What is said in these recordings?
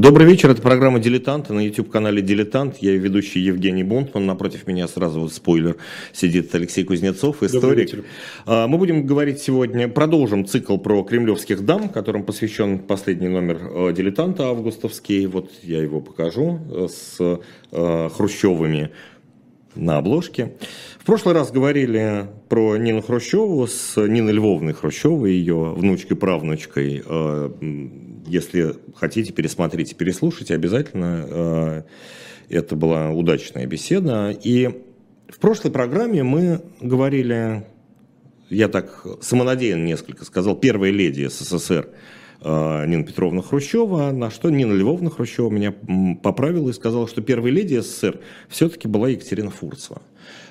Добрый вечер, это программа «Дилетант» на YouTube-канале «Дилетант». Я ведущий Евгений Бунтман, напротив меня сразу вот спойлер сидит Алексей Кузнецов, историк. А, мы будем говорить сегодня, продолжим цикл про кремлевских дам, которым посвящен последний номер э, «Дилетанта» августовский. Вот я его покажу э, с э, Хрущевыми на обложке. В прошлый раз говорили про Нину Хрущеву с Ниной Львовной Хрущевой, ее внучкой-правнучкой если хотите, пересмотрите, переслушайте обязательно. Э, это была удачная беседа. И в прошлой программе мы говорили, я так самонадеянно несколько сказал, первая леди СССР э, Нина Петровна Хрущева, на что Нина Львовна Хрущева меня поправила и сказала, что первой леди СССР все-таки была Екатерина Фурцева,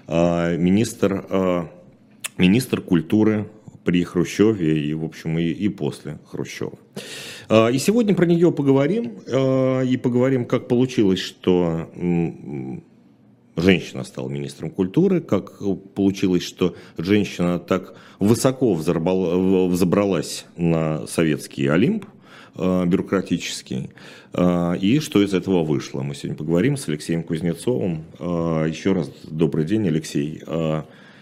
э, министр, министр культуры при Хрущеве и, в общем, и, и после Хрущева. А, и сегодня про нее поговорим, а, и поговорим, как получилось, что женщина стала министром культуры, как получилось, что женщина так высоко взобралась на советский Олимп, а, бюрократический, и что из этого вышло. Мы сегодня поговорим с Алексеем Кузнецовым. Еще раз добрый день, Алексей.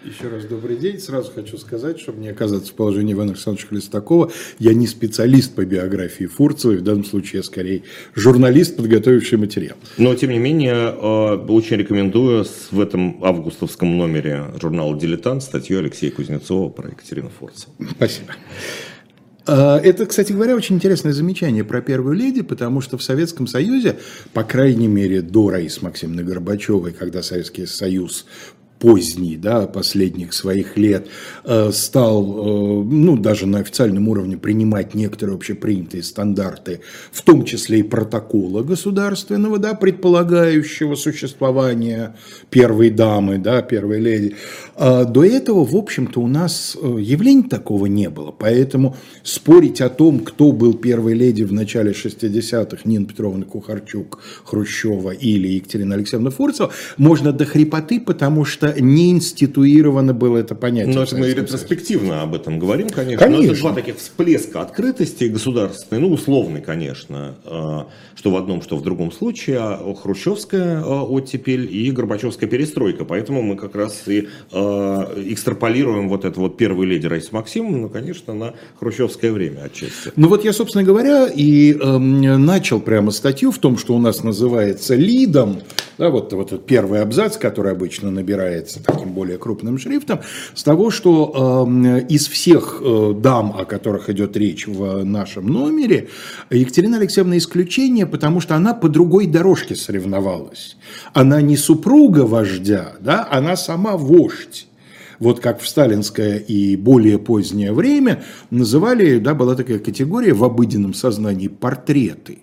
Еще раз добрый день. Сразу хочу сказать, чтобы не оказаться в положении Ивана Александровича Хлестакова, я не специалист по биографии Фурцевой, в данном случае я скорее журналист, подготовивший материал. Но, тем не менее, э, очень рекомендую в этом августовском номере журнала «Дилетант» статью Алексея Кузнецова про Екатерину Фурцеву. Спасибо. Э, это, кстати говоря, очень интересное замечание про первую леди, потому что в Советском Союзе, по крайней мере, до Раисы Максимовны Горбачевой, когда Советский Союз поздний, да, последних своих лет, э, стал, э, ну, даже на официальном уровне принимать некоторые общепринятые стандарты, в том числе и протокола государственного, да, предполагающего существование первой дамы, да, первой леди. А до этого, в общем-то, у нас э, явлений такого не было, поэтому спорить о том, кто был первой леди в начале 60-х, Нина Петровна Кухарчук, Хрущева или Екатерина Алексеевна Фурцева, можно до хрипоты, потому что не институировано было это понятие. Но это мы ретроспективно об этом говорим, конечно. конечно. Но это два таких всплеска открытости государственной, ну, условный, конечно, а, что в одном, что в другом случае, а хрущевская а, оттепель и горбачевская перестройка. Поэтому мы как раз и экстраполируем вот это вот первую леди Раиса Максимовна, ну, конечно, на хрущевское время отчасти. Ну вот я, собственно говоря, и э, начал прямо статью в том, что у нас называется лидом, да, вот, вот этот первый абзац, который обычно набирает является таким более крупным шрифтом, с того, что э, из всех э, дам, о которых идет речь в нашем номере, Екатерина Алексеевна исключение, потому что она по другой дорожке соревновалась. Она не супруга вождя, да, она сама вождь вот как в сталинское и более позднее время называли, да, была такая категория в обыденном сознании портреты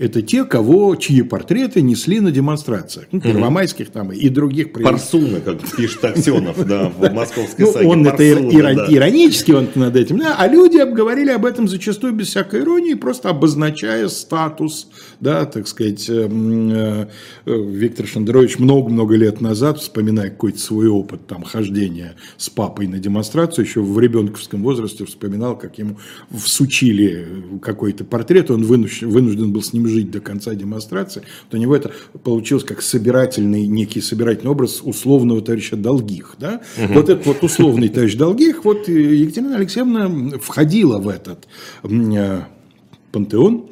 это те, кого, чьи портреты несли на демонстрациях, ну, первомайских там и других. Парсуны, как пишет Аксенов, да, в московской ну, саге. Он это иронически он над этим, а люди говорили об этом зачастую без всякой иронии, просто обозначая статус, да, так сказать, эм, э, Виктор Шендерович много-много лет назад, вспоминая какой-то свой опыт там хождения с папой на демонстрацию, еще в ребенковском возрасте вспоминал, как ему всучили какой-то портрет, он вынужден был с ним жить до конца демонстрации, то у него это получилось как собирательный, некий собирательный образ условного товарища Долгих. Да? Угу. Вот этот вот условный товарищ Долгих, вот Екатерина Алексеевна входила в этот э, пантеон,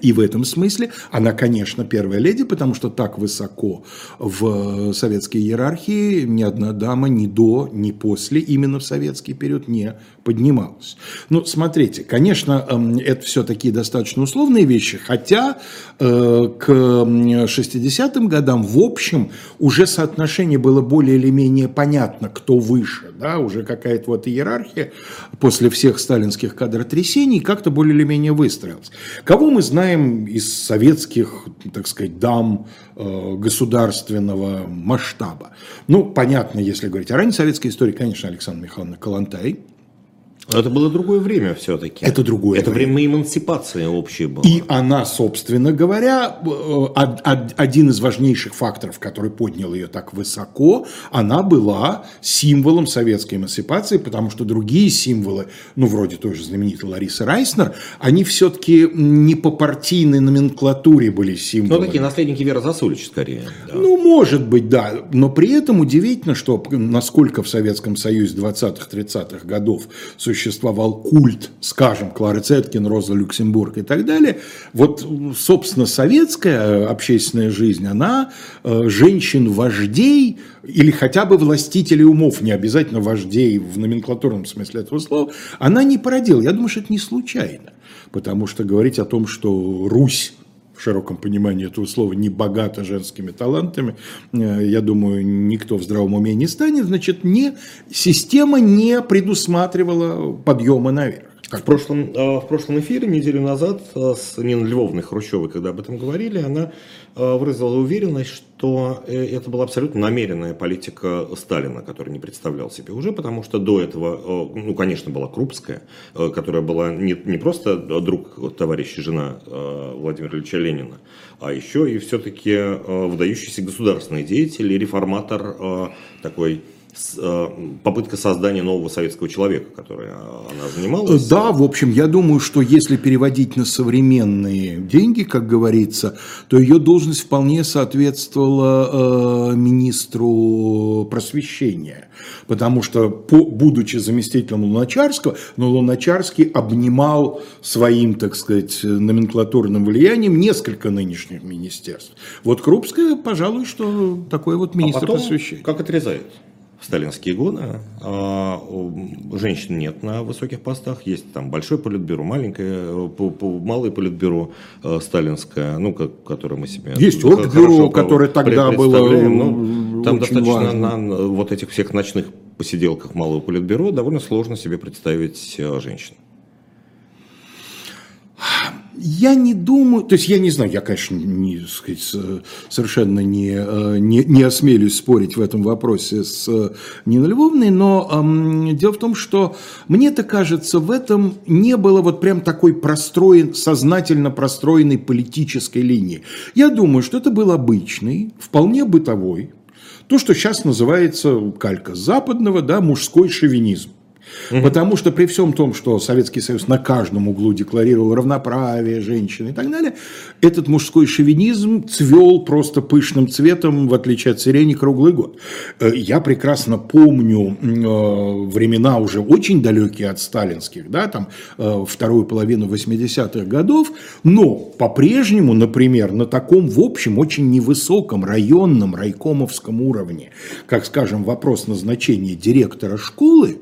и в этом смысле она, конечно, первая леди, потому что так высоко в советской иерархии ни одна дама ни до, ни после, именно в советский период, не поднималась. Ну, смотрите, конечно, эм, это все такие достаточно условные вещи, хотя э, к 60-м годам, в общем, уже соотношение было более или менее понятно, кто выше, да, уже какая-то вот иерархия после всех сталинских кадротрясений как-то более или менее выстроилась. Кого мы знаем знаем из советских, так сказать, дам э, государственного масштаба. Ну, понятно, если говорить о ранней советской истории, конечно, Александра Михайловна Калантай, Это было другое время все-таки. Это другое Это время, время эмансипации общей было. И она, собственно говоря, э, один из важнейших факторов, который поднял ее так высоко, она была символом советской эмансипации, потому что другие символы, ну, вроде той же знаменитой Ларисы Райснер, они все-таки не по партийной номенклатуре были символами. Ну, такие наследники Веры Засулич, скорее. Да. Ну, может быть, да. Но при этом удивительно, что насколько в Советском Союзе 20-30-х годов существовал культ, скажем, Клары Цеткин, Роза Люксембург и так далее, вот, собственно, советская общественная жизнь, она э, женщин-вождей или хотя бы властителей умов, не обязательно вождей в номенклатурном смысле этого слова, она не породила. Я думаю, что это не случайно, потому что говорить о том, что Русь широком понимании этого слова, не богата женскими талантами, э, я думаю, никто в здравом уме не станет, значит, не, система не предусматривала подъема наверх. Как в прошлом, э, в прошлом эфире, неделю назад, э, с Ниной Львовной Хрущевой, когда об этом говорили, она выразила уверенность, что это была абсолютно намеренная политика Сталина, который не представлял себе уже, потому что до этого, ну, конечно, была Крупская, которая была не, не просто друг товарища жена Владимира Ильича Ленина, а еще и все-таки выдающийся государственный деятель и реформатор такой Э, попытка создания нового советского человека, которой э, она занималась. Да, в общем, я думаю, что если переводить на современные деньги, как говорится, то ее должность вполне соответствовала э, министру просвещения. Потому что, по, будучи заместителем Луначарского, но Луначарский обнимал своим, так сказать, номенклатурным влиянием несколько нынешних министерств. Вот Крупская, пожалуй, что такой вот министр а потом, просвещения. Как отрезает? В сталинские годы. А женщин нет на высоких постах. Есть там большое политбюро, маленькое, малое политбюро э, сталинское, ну, как, которое мы себе... Есть оргбюро, которое тогда было ну, Там достаточно важно. на вот этих всех ночных посиделках малого политбюро довольно сложно себе представить э, женщин. Я не думаю, то есть я не знаю, я, конечно, не, сказать, совершенно не, э, не, не осмелюсь спорить в этом вопросе с э, Ниной Львовной, но эм, дело в том, что мне-то кажется, в этом не было вот прям такой простроен, сознательно простроенной политической линии. Я думаю, что это был обычный, вполне бытовой, то, что сейчас называется калька западного, да, мужской шовинизм. Угу. Потому что при всем том, что Советский Союз на каждом углу декларировал равноправие женщин и так далее, этот мужской шовинизм цвел просто пышным цветом, в отличие от сирени, круглый год. Э, я прекрасно помню э, времена уже очень далекие от сталинских, да, там э, вторую половину 80-х годов, но по-прежнему, например, на таком, в общем, очень невысоком районном, райкомовском уровне, как, скажем, вопрос назначения директора школы,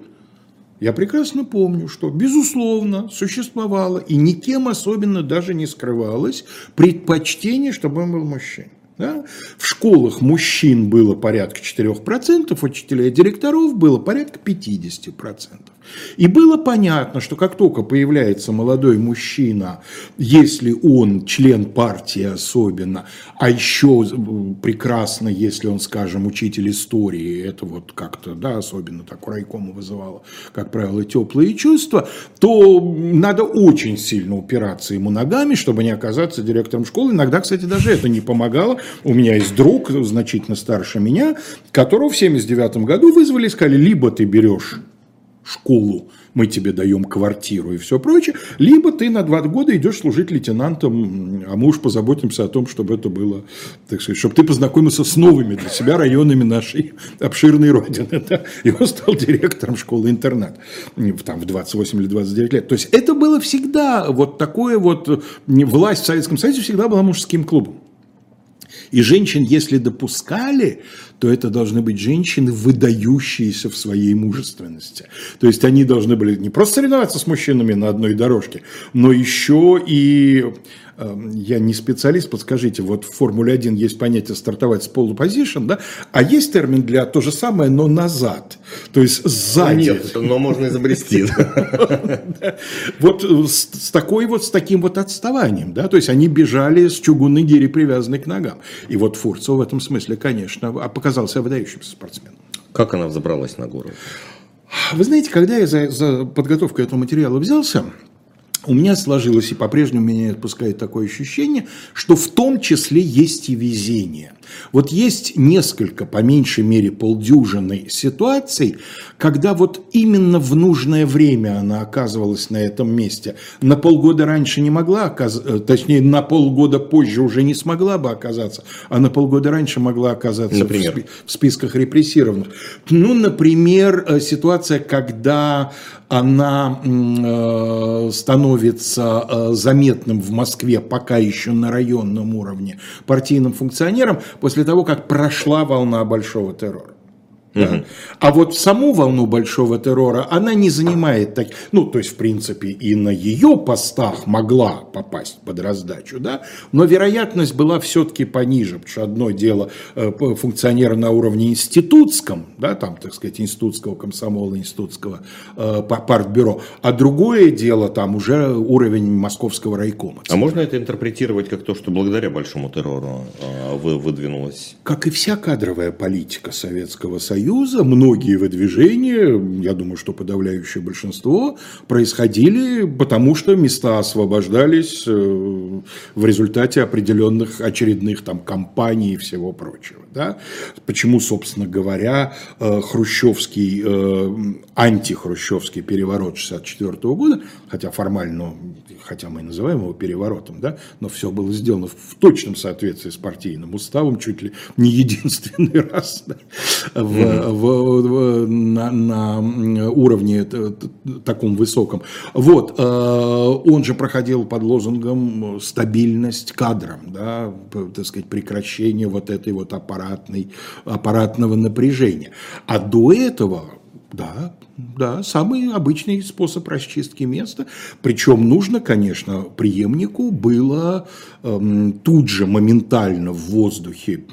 я прекрасно помню, что, безусловно, существовало и никем особенно даже не скрывалось предпочтение, чтобы он был мужчиной. Да? В школах мужчин было порядка 4%, учителей и директоров было порядка 50%. И было понятно, что как только появляется молодой мужчина, если он член партии особенно, а еще прекрасно, если он, скажем, учитель истории, это вот как-то, да, особенно так у райкома вызывало, как правило, теплые чувства, то надо очень сильно упираться ему ногами, чтобы не оказаться директором школы. Иногда, кстати, даже это не помогало. У меня есть друг, значительно старше меня, которого в 79 году вызвали и сказали, либо ты берешь школу, мы тебе даем квартиру и все прочее, либо ты на два года идешь служить лейтенантом, а мы уж позаботимся о том, чтобы это было, так сказать, чтобы ты познакомился с новыми для себя районами нашей обширной родины. Да? И он стал директором школы-интернат там, в 28 или 29 лет. То есть это было всегда вот такое вот, власть в Советском Союзе всегда была мужским клубом. И женщин, если допускали, то это должны быть женщины, выдающиеся в своей мужественности. То есть они должны были не просто соревноваться с мужчинами на одной дорожке, но еще и я не специалист, подскажите, вот в Формуле 1 есть понятие стартовать с полупозишн, да, а есть термин для то же самое, но назад, то есть сзади. Нет, но можно изобрести. Вот с такой вот, с таким вот отставанием, да, то есть они бежали с чугунной гири, привязанной к ногам. И вот Фурцева в этом смысле, конечно, показался выдающимся спортсменом. Как она взобралась на гору? Вы знаете, когда я за, за подготовку этого материала взялся, у меня сложилось и по-прежнему меня отпускает такое ощущение, что в том числе есть и везение. Вот есть несколько, по меньшей мере полдюжины ситуаций, когда вот именно в нужное время она оказывалась на этом месте. На полгода раньше не могла оказаться, э, точнее, на полгода позже уже не смогла бы оказаться, а на полгода раньше могла оказаться например? В, списках репрессированных. Ну, например, э, ситуация, когда она э, становится заметным в Москве пока еще на районном уровне партийным функционером, после того, как прошла волна большого террора. Да? А вот саму волну большого террора она не занимает так, ну то есть в принципе и на ее постах могла попасть под раздачу, да, но вероятность была все-таки пониже, потому что одно дело э, функционера на уровне институтском, да, там так сказать институтского комсомола, институтского э, партбюро, а другое дело там уже уровень московского райкома. А можно это интерпретировать как то, что благодаря большому террору э, вы выдвинулось? Как и вся кадровая политика Советского Союза Союза многие выдвижения, я думаю, что подавляющее большинство, происходили потому, что места освобождались э, в результате определенных очередных там кампаний и всего прочего. Да? Почему, собственно говоря, э, хрущевский, э, антихрущевский переворот 1964 года, хотя формально, хотя мы и называем его переворотом, да, но все было сделано в точном соответствии с партийным уставом, чуть ли не единственный раз да, в в, в, на, на уровне таком высоком. Вот, э, он же проходил под лозунгом стабильность кадрам, да, так сказать, прекращение вот этой вот аппаратной, аппаратного напряжения. А до этого, да, да, самый обычный способ расчистки места. Причем нужно, конечно, преемнику было тут же моментально в воздухе,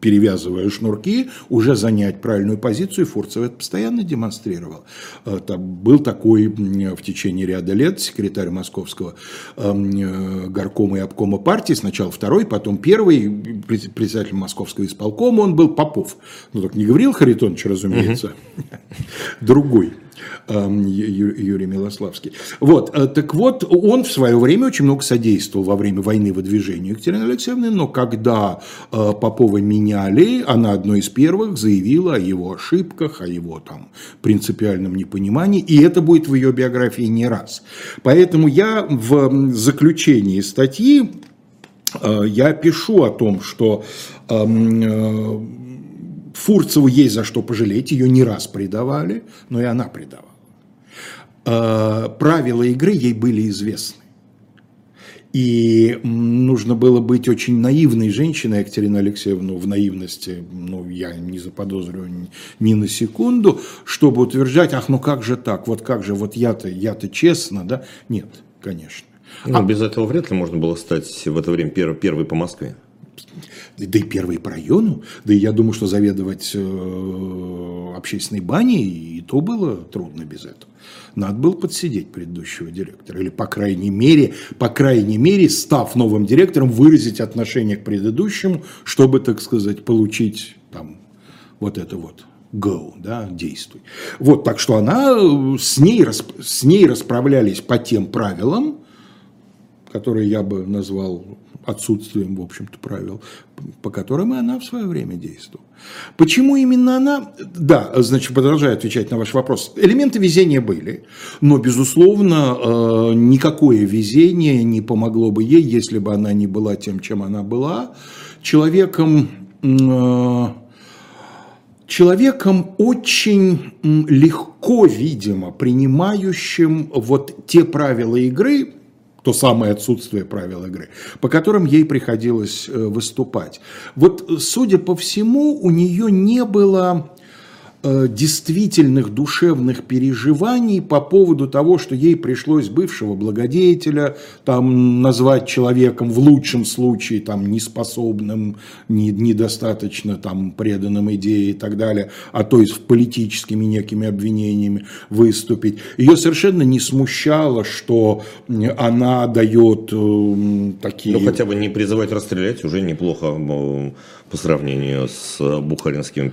перевязывая шнурки, уже занять правильную позицию. И Фурцев это постоянно демонстрировал. Это был такой в течение ряда лет секретарь московского эм, э, горкома и обкома партии, сначала второй, потом первый, председатель московского исполкома он был Попов. Ну, так не говорил Харитонович, разумеется. другой. Юрий Милославский. Вот, э, так вот, он в свое время очень много содействовал во время войны выдвижению Екатерины Алексеевны, но когда э, Попова меняли, она одной из первых заявила о его ошибках, о его там принципиальном непонимании, и это будет в ее биографии не раз. Поэтому я в заключении статьи э, я пишу о том, что Фурцеву есть за что пожалеть, ее не раз предавали, но и она предавала. А, правила игры ей были известны. И нужно было быть очень наивной женщиной, Екатерина Алексеевна, в наивности, ну, я не заподозрю ни, ни на секунду, чтобы утверждать, ах, ну как же так, вот как же, вот я-то, я-то честно, да? Нет, конечно. Ну, а, без этого вряд ли можно было стать в это время первой, первой по Москве да и первый по району, да и я думаю, что заведовать э, общественной баней и то было трудно без этого. Надо было подсидеть предыдущего директора, или по крайней мере, по крайней мере, став новым директором, выразить отношение к предыдущему, чтобы, так сказать, получить там вот это вот go, да, действуй. Вот, так что она, э, с ней, с ней расправлялись по тем правилам, которые я бы назвал отсутствием, в общем-то, правил, по которым и она в свое время действовала. Почему именно она? Да, значит, продолжаю отвечать на ваш вопрос. Элементы везения были, но, безусловно, э, никакое везение не помогло бы ей, если бы она не была тем, чем она была. Человеком э, человеком очень легко, видимо, принимающим вот те правила игры, то самое отсутствие правил игры, по которым ей приходилось э, выступать. Вот, судя по всему, у нее не было Э, действительных душевных переживаний по поводу того, что ей пришлось бывшего благодетеля там, назвать человеком в лучшем случае там, неспособным, не, недостаточно там, преданным идее и так далее, а то есть политическими некими обвинениями выступить. Ее совершенно не смущало, что она дает э, такие... Ну хотя бы не призывать расстрелять уже неплохо э, по сравнению с бухаринскими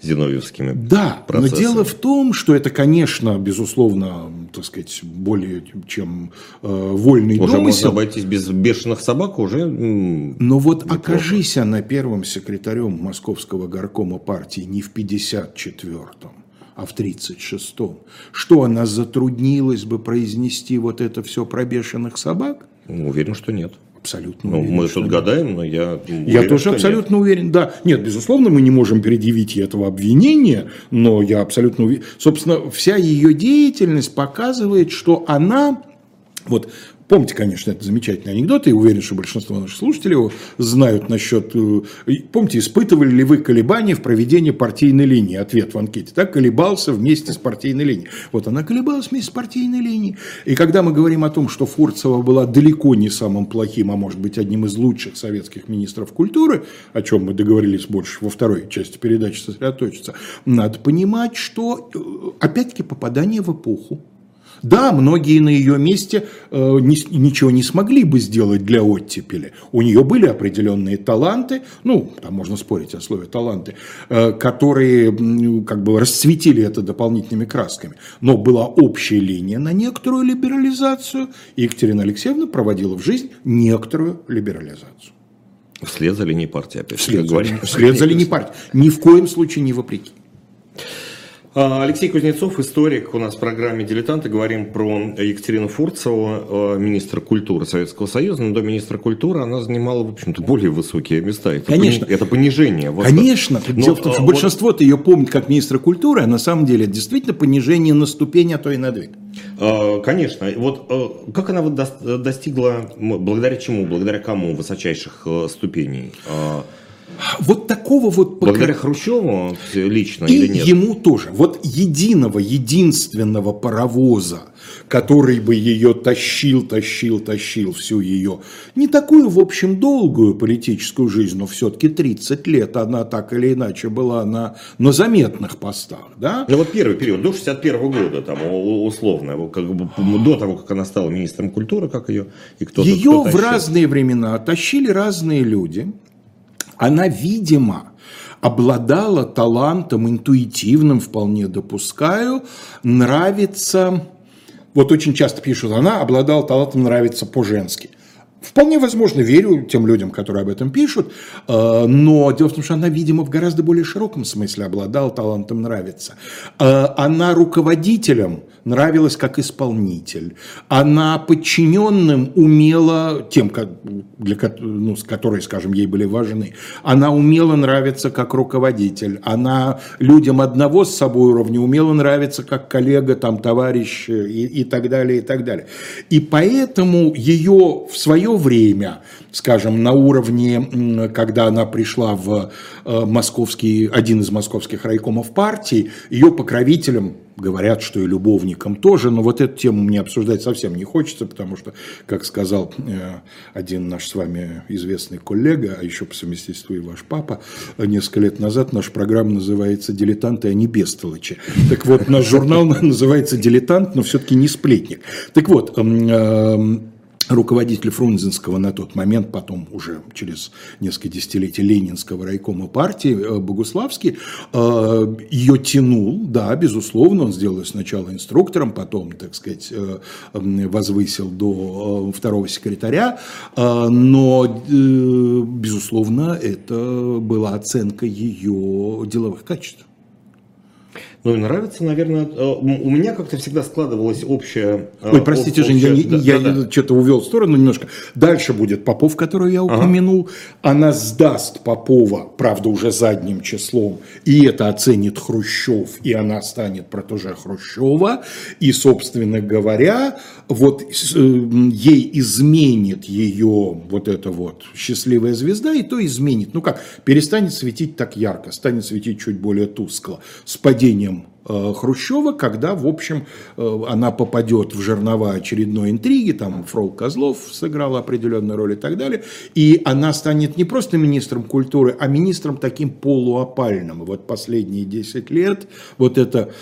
зиновьевскими Да, процессами. но дело в том, что это, конечно, безусловно, так сказать, более чем э, вольный уже домысел. можно обойтись без бешеных собак уже Но вот неплохо. окажись она первым секретарем Московского горкома партии не в 54-м, а в 36-м, что она затруднилась бы произнести вот это все про бешеных собак? Уверен, что нет. Абсолютно ну, уверен. Мы тут гадаем, но я уверен, Я тоже абсолютно нет. уверен, да. Нет, безусловно, мы не можем предъявить ей этого обвинения, но я абсолютно уверен. Собственно, вся ее деятельность показывает, что она вот Помните, конечно, это замечательный анекдот, и уверен, что большинство наших слушателей его знают насчет... Э, помните, испытывали ли вы колебания в проведении партийной линии? Ответ в анкете. Так, колебался вместе с партийной линией. Вот она колебалась вместе с партийной линией. И когда мы говорим о том, что Фурцева была далеко не самым плохим, а может быть одним из лучших советских министров культуры, о чем мы договорились больше во второй части передачи сосредоточиться, надо понимать, что э, опять-таки попадание в эпоху. Да, многие на ее месте э, ни, ничего не смогли бы сделать для оттепели. У нее были определенные таланты, ну, там можно спорить о слове таланты, э, которые э, как бы расцветили это дополнительными красками. Но была общая линия на некоторую либерализацию, и Екатерина Алексеевна проводила в жизнь некоторую либерализацию. Вслед за линией партии, опять вслед, за, вслед за линией партии. Ни в коем случае не вопреки. А, Алексей Кузнецов, историк, у нас в программе «Дилетанты». Говорим про Екатерину Фурцеву, а, министра культуры Советского Союза. Но до министра культуры она занимала, в общем-то, более высокие места. Это Конечно. Пони... Это понижение. Вот Конечно. Но, Дело в том, что вот... большинство-то ее помнит как министра культуры, а на самом деле это действительно понижение на ступень, а то и на две. А, конечно. Вот как она вот достигла, благодаря чему, благодаря кому высочайших э, ступеней? Вот такого вот... Благодаря Хрущеву лично и или нет? ему тоже. Вот единого, единственного паровоза, который бы ее тащил, тащил, тащил всю ее, не такую, в общем, долгую политическую жизнь, но все-таки 30 лет она так или иначе была на, на заметных постах, да? Ну вот первый период, до 61 года, там, условно, как бы, до того, как она стала министром культуры, как ее, и кто Ее кто в разные времена тащили разные люди, она, видимо, обладала талантом интуитивным, вполне допускаю, нравится, вот очень часто пишут, она обладала талантом нравиться по-женски. Вполне возможно, верю тем людям, которые об этом пишут, э, но дело в том, что она, видимо, в гораздо более широком смысле обладала талантом нравиться. Э, она руководителем нравилась как исполнитель. Она подчиненным умела, тем, для, ну, которые, скажем, ей были важны, она умела нравиться как руководитель. Она людям одного с собой уровня умела нравиться как коллега, там, товарищ и, и так далее, и так далее. И поэтому ее в свое время, скажем, на уровне, когда она пришла в э, московский, один из московских райкомов партии, ее покровителем говорят, что и любовникам тоже, но вот эту тему мне обсуждать совсем не хочется, потому что, как сказал э, один наш с вами известный коллега, а еще по совместительству и ваш папа, несколько лет назад наша программа называется «Дилетанты, а не бестолочи». Так вот, наш журнал называется «Дилетант», но все-таки не сплетник. Так вот, эм, эм, руководитель Фрунзенского на тот момент, потом уже через несколько десятилетий Ленинского райкома партии э, Богуславский, э, ее тянул, да, безусловно, он сделал ее сначала инструктором, потом, так сказать, э, возвысил до второго секретаря, но, безусловно, это была оценка ее деловых качеств. Ну и нравится, наверное, э, у меня как-то всегда складывалась общая... Э, Ой, простите, общая, Жень, я, да, я да. что-то увел в сторону немножко. Дальше будет Попов, которую я упомянул. Ага. Она сдаст Попова, правда, уже задним числом, и это оценит Хрущев, и она станет протеже Хрущева. И, собственно говоря, вот э, ей изменит ее вот эта вот счастливая звезда, и то изменит. Ну как, перестанет светить так ярко, станет светить чуть более тускло, с падением э, Хрущева, когда, в общем, э, она попадет в жернова очередной интриги, там Фрол Козлов сыграл определенную роль и так далее, и она станет не просто министром культуры, а министром таким полуопальным. вот последние 10 лет вот это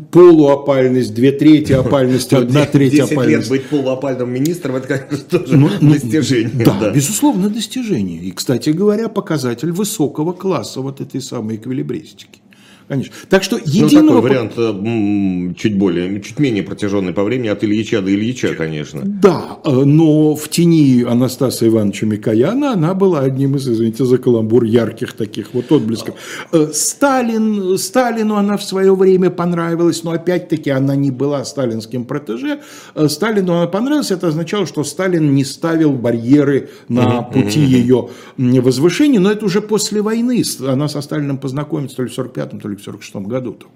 полуопальность, две трети опальность, одна треть опальность. лет быть полуопальным министром, это, конечно, тоже ну, ну, достижение. Да, да, безусловно, достижение. И, кстати говоря, показатель высокого класса вот этой самой эквилибристики Конечно. Так что единого... Ну, такой вариант э, чуть более, чуть менее протяженный по времени от Ильича до Ильича, конечно. Да, э, но в тени Анастаса Ивановича Микояна она была одним из, извините за каламбур, ярких таких вот отблесков. Э, Сталин, Сталину она в свое время понравилась, но опять-таки она не была сталинским протеже. Сталину она понравилась, это означало, что Сталин не ставил барьеры на пути ее возвышения, но это уже после войны. Она со Сталином познакомится то ли в 45-м, то ли в 46 году. -то.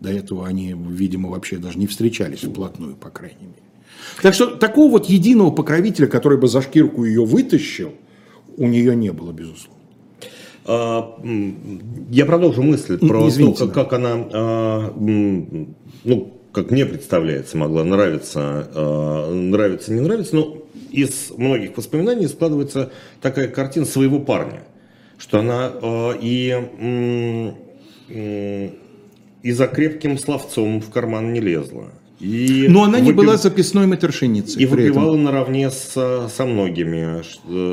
До этого они, видимо, вообще даже не встречались вплотную, по крайней мере. Так что такого вот единого покровителя, который бы за шкирку ее вытащил, у нее не было, безусловно. А, я продолжу мысль про Извините, то, как, да. как она, а, ну, как мне представляется, могла нравиться, а, нравиться, не нравиться, но из многих воспоминаний складывается такая картина своего парня, что она и и за крепким словцом в карман не лезла. И Но она не выпив... была записной матершинницей. И выпивала этом. наравне с, со многими.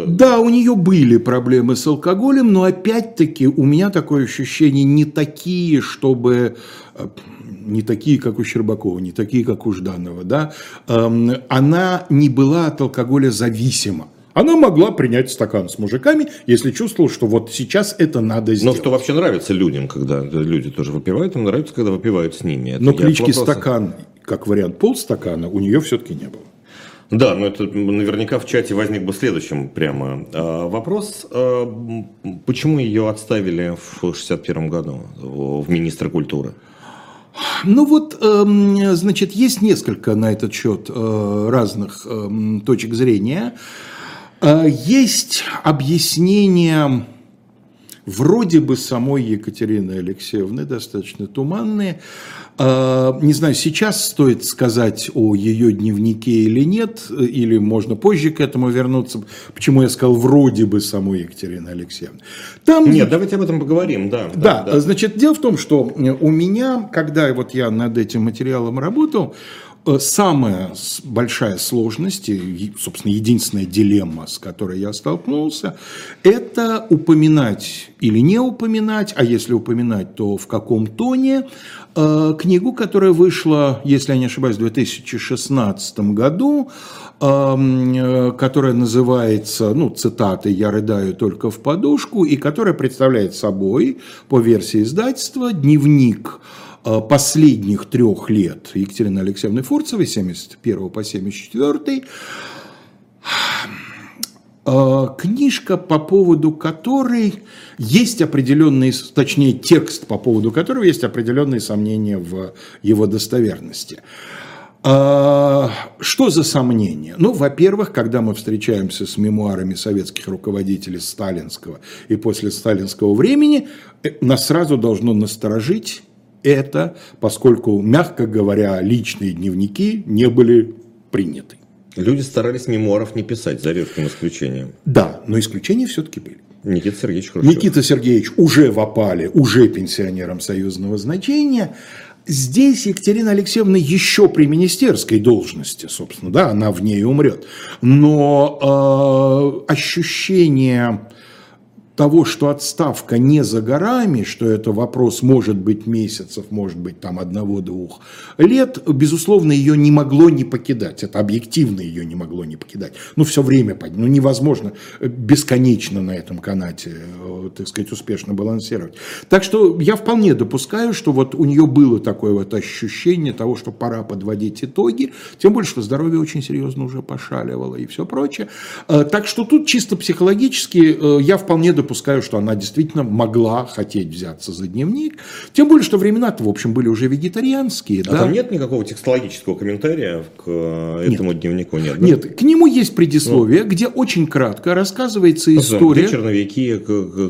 Да, у нее были проблемы с алкоголем, но опять-таки у меня такое ощущение не такие, чтобы э, не такие, как у Щербакова, не такие, как у Жданова, да, эм, она не была от алкоголя зависима. Она могла принять стакан с мужиками, если чувствовала, что вот сейчас это надо сделать. Но что вообще нравится людям, когда люди тоже выпивают, им нравится, когда выпивают с ними. Это Но клички стакан, как вариант полстакана, у нее все-таки не было. Да, но это наверняка в чате возник бы следующим прямо а, вопрос. А, почему ее отставили в 61 году в министра культуры? Ну вот, эм, значит, есть несколько на этот счет э, разных эм, точек зрения. Э, есть объяснение вроде бы самой Екатерины Алексеевны, достаточно туманные. Э, не знаю, сейчас стоит сказать о ее дневнике или нет, или можно позже к этому вернуться. Почему я сказал вроде бы самой Екатерины Алексеевны. Там... Нет, давайте об этом поговорим, да. Да, да, да. значит, дело в том, что у меня, когда вот я над этим материалом работал, самая большая сложность, и, собственно, единственная дилемма, с которой я столкнулся, это упоминать или не упоминать, а если упоминать, то в каком тоне, э, книгу, которая вышла, если я не ошибаюсь, в 2016 году, эм, э, которая называется, ну, цитаты «Я рыдаю только в подушку», и которая представляет собой, по версии издательства, дневник Э, последних трех лет Екатерины Алексеевны Фурцевой, 71 по 74, э, книжка, по поводу которой есть определенные, точнее текст, по поводу которого есть определенные сомнения в его достоверности. Э, что за сомнения? Ну, во-первых, когда мы встречаемся с мемуарами советских руководителей сталинского и после сталинского времени, нас сразу должно насторожить это, поскольку, мягко говоря, личные дневники не были приняты. Люди старались мемуаров не писать, за редким исключением. Да, но исключения все-таки были. Никита Сергеевич Хрущев. Никита Сергеевич уже в опале, уже пенсионером союзного значения. Здесь Екатерина Алексеевна еще при министерской должности, собственно, да, она в ней умрет. Но э, ощущение того, что отставка не за горами, что это вопрос может быть месяцев, может быть там одного-двух лет, безусловно, ее не могло не покидать. Это объективно ее не могло не покидать. Ну, все время, ну, невозможно бесконечно на этом канате, э, так сказать, успешно балансировать. Так что я вполне допускаю, что вот у нее было такое вот ощущение того, что пора подводить итоги, тем более, что здоровье очень серьезно уже пошаливало и все прочее. Э, так что тут чисто психологически э, я вполне допускаю, допускаю, что она действительно могла хотеть взяться за дневник. Тем более, что времена-то, в общем, были уже вегетарианские. А да? там нет никакого текстологического комментария к э, этому нет. дневнику? Нет, да? нет, к нему есть предисловие, ну. где очень кратко рассказывается история. Где черновики,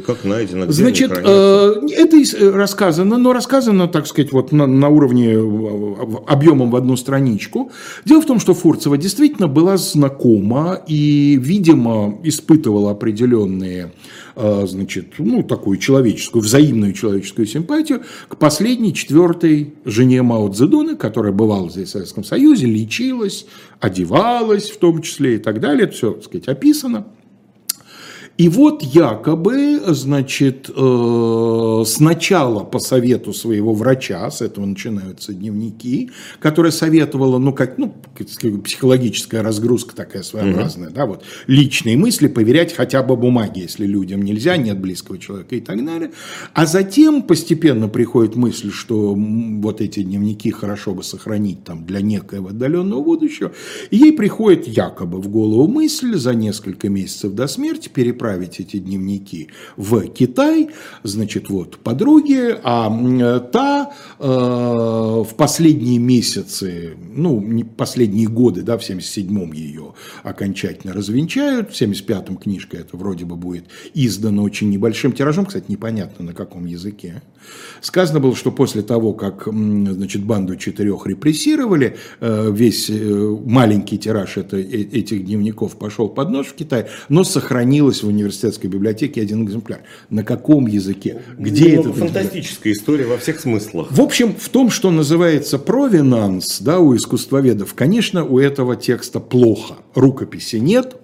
как найдено, где Значит, э, это э, рассказано, но рассказано, так сказать, вот на, на уровне объемом в одну страничку. Дело в том, что Фурцева действительно была знакома и, видимо, испытывала определенные значит, ну, такую человеческую, взаимную человеческую симпатию к последней, четвертой жене Мао Цзэдуна, которая бывала здесь в Советском Союзе, лечилась, одевалась в том числе и так далее. Это все, так сказать, описано. И вот якобы, значит, э, сначала по совету своего врача, с этого начинаются дневники, которая советовала, ну, как, ну, психологическая разгрузка такая своеобразная, угу. да, вот, личные мысли поверять хотя бы бумаге, если людям нельзя, нет близкого человека и так далее. А затем постепенно приходит мысль, что вот эти дневники хорошо бы сохранить там для некоего отдаленного будущего. И ей приходит якобы в голову мысль за несколько месяцев до смерти переправить отправить эти дневники в Китай, значит, вот подруги, а та э, в последние месяцы, ну, не последние годы, да, в 77-м ее окончательно развенчают, в 75-м книжка это вроде бы будет издана очень небольшим тиражом, кстати, непонятно на каком языке. Сказано было, что после того, как, значит, банду четырех репрессировали, э, весь э, маленький тираж это, э, этих дневников пошел под нож в Китай, но сохранилось в университетской библиотеке один экземпляр. На каком языке? Где это? Фантастическая история во всех смыслах. В общем, в том, что называется провинанс, да, у искусствоведов, конечно, у этого текста плохо. Рукописи нет,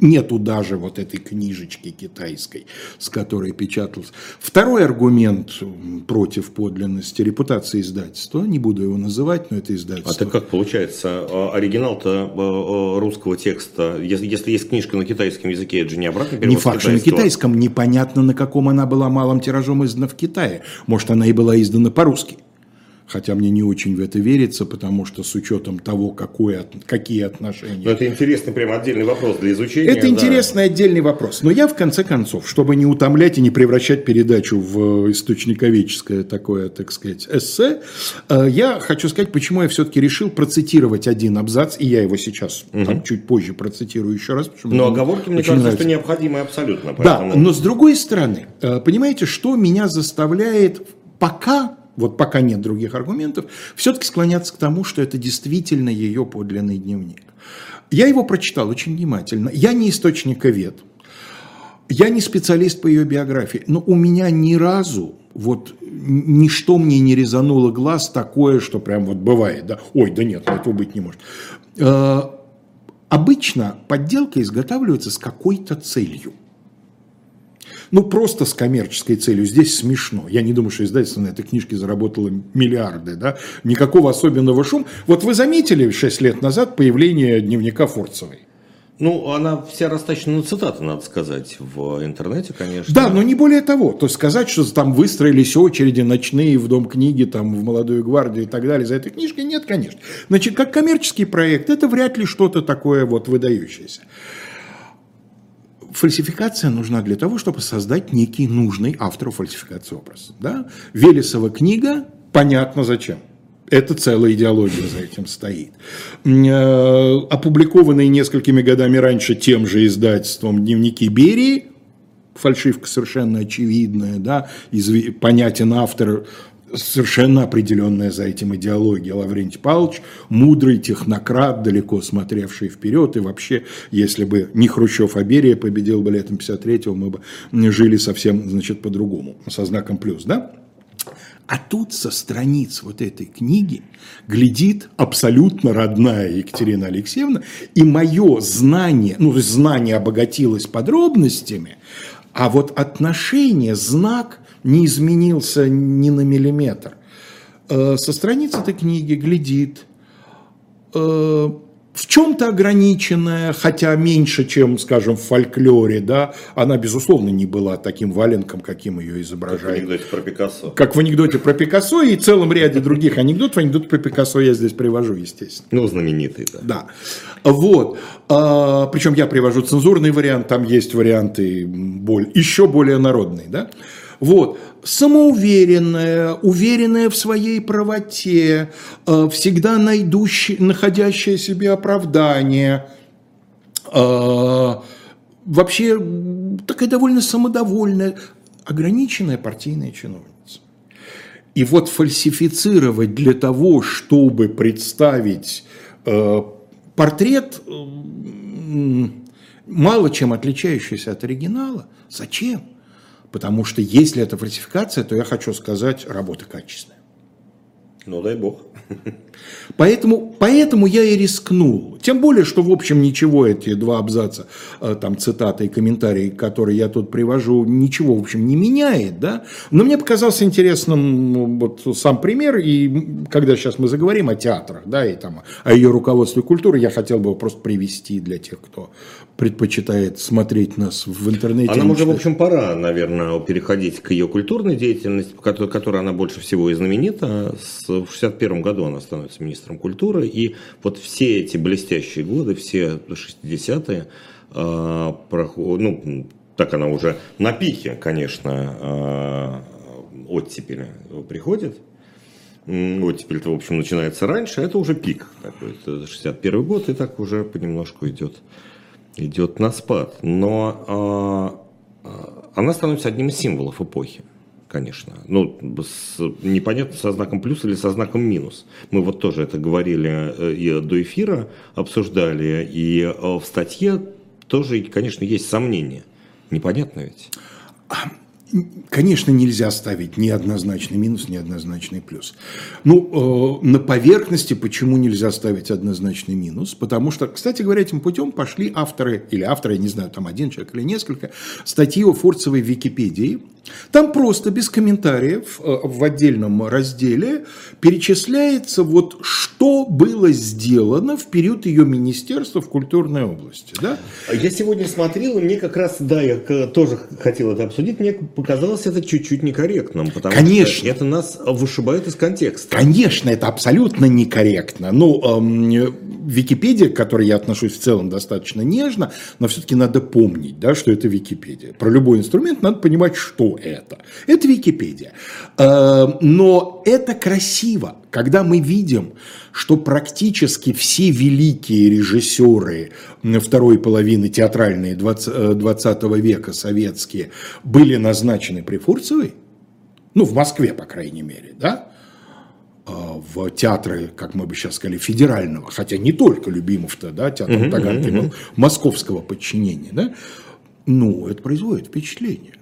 нету даже вот этой книжечки китайской, с которой печатался. Второй аргумент против подлинности репутации издательства, не буду его называть, но это издательство. А так как получается, а, оригинал-то а, русского текста, если, если есть книжка на китайском языке, это же не обратно перевод Не факт, что на китайском, непонятно на каком она была малым тиражом издана в Китае. Может, она и была издана по-русски хотя мне не очень в это верится, потому что с учетом того, какое, какие отношения... Но это интересный прям отдельный вопрос для изучения. Это да. интересный отдельный вопрос. Но я в конце концов, чтобы не утомлять и не превращать передачу в источниковеческое такое, так сказать, эссе, э, я хочу сказать, почему я все-таки решил процитировать один абзац, и я его сейчас угу. там, чуть позже процитирую еще раз. Но оговорки, мне кажется, нравится. что необходимы абсолютно. Поэтому... Да, но с другой стороны, э, понимаете, что меня заставляет пока вот пока нет других аргументов, все-таки склоняться к тому, что это действительно ее подлинный дневник. Я его прочитал очень внимательно. Я не источниковед, я не специалист по ее биографии, но у меня ни разу вот ничто мне не резануло глаз такое, что прям вот бывает, да, ой, да нет, этого быть не может. Э, обычно подделка изготавливается с какой-то целью – ну, просто с коммерческой целью. Здесь смешно. Я не думаю, что издательство на этой книжке заработало миллиарды. Да? Никакого особенного шума. Вот вы заметили 6 лет назад появление дневника Форцевой? Ну, она вся растащена на цитаты, надо сказать, в интернете, конечно. Да, но не более того. То есть сказать, что там выстроились очереди ночные в Дом книги, там, в Молодую гвардию и так далее за этой книжкой, нет, конечно. Значит, как коммерческий проект, это вряд ли что-то такое вот выдающееся. Фальсификация нужна для того, чтобы создать некий нужный автору фальсификации образ. Да? Велесова книга, понятно зачем. Это целая идеология за этим стоит. Э, опубликованные несколькими годами раньше тем же издательством дневники Берии, фальшивка совершенно очевидная, да, понятен автор, совершенно определенная за этим идеология. Лаврентий Павлович – мудрый технократ, далеко смотревший вперед. И вообще, если бы не Хрущев, а Берия победил бы летом 53-го, мы бы жили совсем, значит, по-другому, со знаком плюс, да? А тут со страниц вот этой книги глядит абсолютно родная Екатерина Алексеевна, и мое знание, ну, знание обогатилось подробностями, а вот отношение, знак – не изменился ни на миллиметр. Э, со страницы этой книги глядит, э, в чем-то ограниченная, хотя меньше, чем, скажем, в фольклоре, да, она, безусловно, не была таким валенком, каким ее изображают. Как в анекдоте про Пикассо. Как в анекдоте про Пикассо и целом ряде других анекдотов. Анекдот про Пикассо я здесь привожу, естественно. Ну, знаменитый, да. Да. Вот. А, причем я привожу цензурный вариант, там есть варианты более, еще более народные, да. Вот. Самоуверенная, уверенная в своей правоте, э, всегда найдущая, находящая себе оправдание, э, вообще такая довольно самодовольная, ограниченная партийная чиновница. И вот фальсифицировать для того, чтобы представить э, портрет, мало чем отличающийся от оригинала, зачем? Потому что если это фальсификация, то я хочу сказать, работа качественная. Ну, дай бог. Поэтому, поэтому я и рискнул. Тем более, что, в общем, ничего эти два абзаца, э, там, цитаты и комментарии, которые я тут привожу, ничего, в общем, не меняет, да. Но мне показался интересным ну, вот сам пример, и когда сейчас мы заговорим о театрах, да, и там о ее руководстве культуры, я хотел бы его просто привести для тех, кто предпочитает смотреть нас в интернете. А нам уже, в общем, пора, наверное, переходить к ее культурной деятельности, которой, она больше всего и знаменита. С, в 61 году она становится министром культуры, и вот все эти блестящие годы, все 60-е, э, проход, ну, так она уже на пике, конечно, э, оттепели приходит. Оттепель-то, в общем, начинается раньше, это уже пик. Это 61 год, и так уже понемножку идет идет на спад. Но э, она становится одним из символов эпохи, конечно. Ну, с, непонятно, со знаком плюс или со знаком минус. Мы вот тоже это говорили э, и до эфира, обсуждали, и э, в статье тоже, конечно, есть сомнения. Непонятно ведь. Конечно, нельзя ставить ни однозначный минус, ни однозначный плюс. Ну, э, на поверхности почему нельзя ставить однозначный минус? Потому что, кстати говоря, этим путем пошли авторы, или авторы, я не знаю, там один человек или несколько, статьи о Фурцевой в Википедии, там просто без комментариев э, в отдельном разделе перечисляется вот что было сделано в период ее министерства в культурной области. Да? Я сегодня смотрел, и мне как раз, да, я тоже хотел это обсудить, мне показалось это чуть-чуть некорректным, потому Конечно. что это нас вышибает из контекста. Конечно, это абсолютно некорректно. Ну, эм, Википедия, к которой я отношусь в целом достаточно нежно, но все-таки надо помнить, да, что это Википедия. Про любой инструмент надо понимать, что это. Это Википедия. Э, но это красиво, когда мы видим, что практически все великие режиссеры второй половины театральной 20, 20 э, века советские были назначены при Фурцевой, ну, в Москве, по крайней мере, да, э, в театры, как мы бы сейчас сказали, федерального, хотя не только Любимов-то, да, театр Таганки был московского подчинения, да, ну, это производит впечатление.